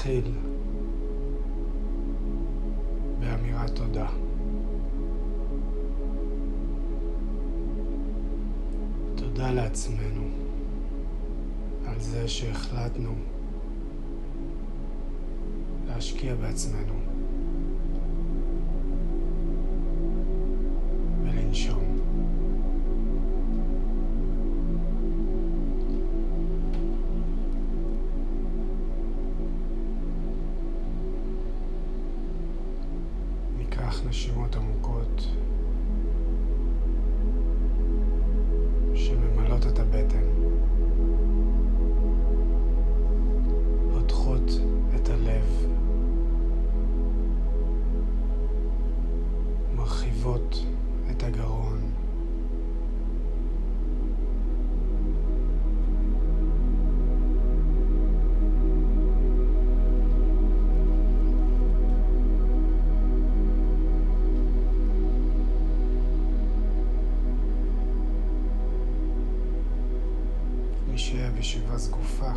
להתחיל באמירת תודה. תודה לעצמנו על זה שהחלטנו להשקיע בעצמנו. קח נשימות עמוקות שממלאות את הבטן. Ascofá.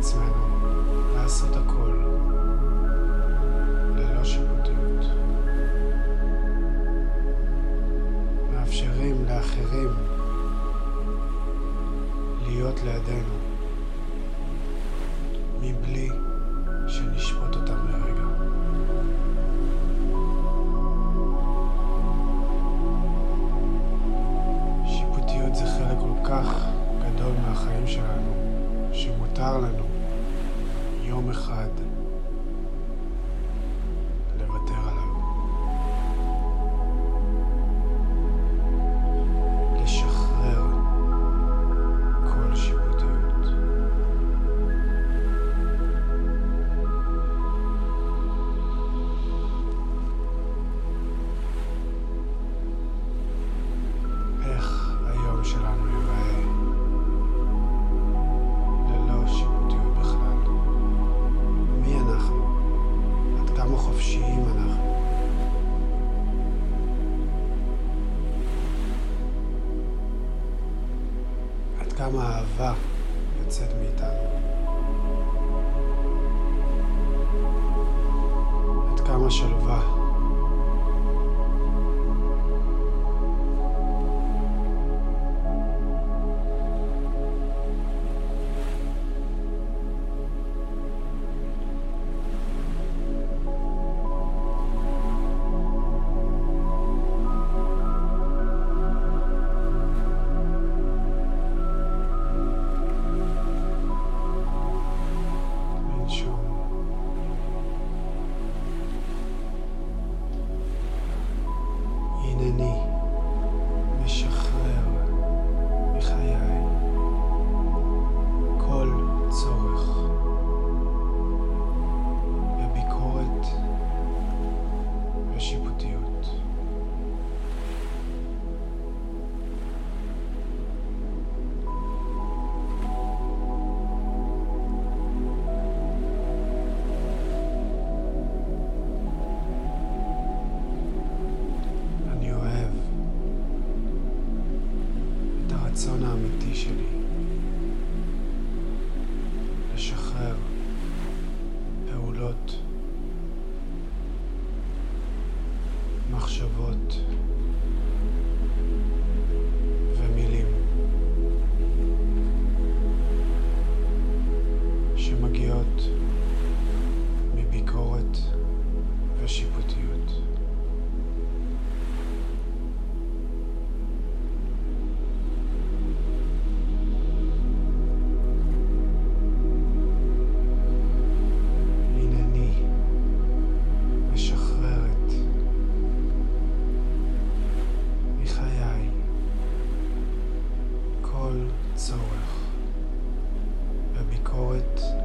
לעצמנו לעשות הכל כמה אהבה יוצאת מאיתנו. עד כמה שלווה. שלי. לשחרר פעולות, מחשבות ומילים. call it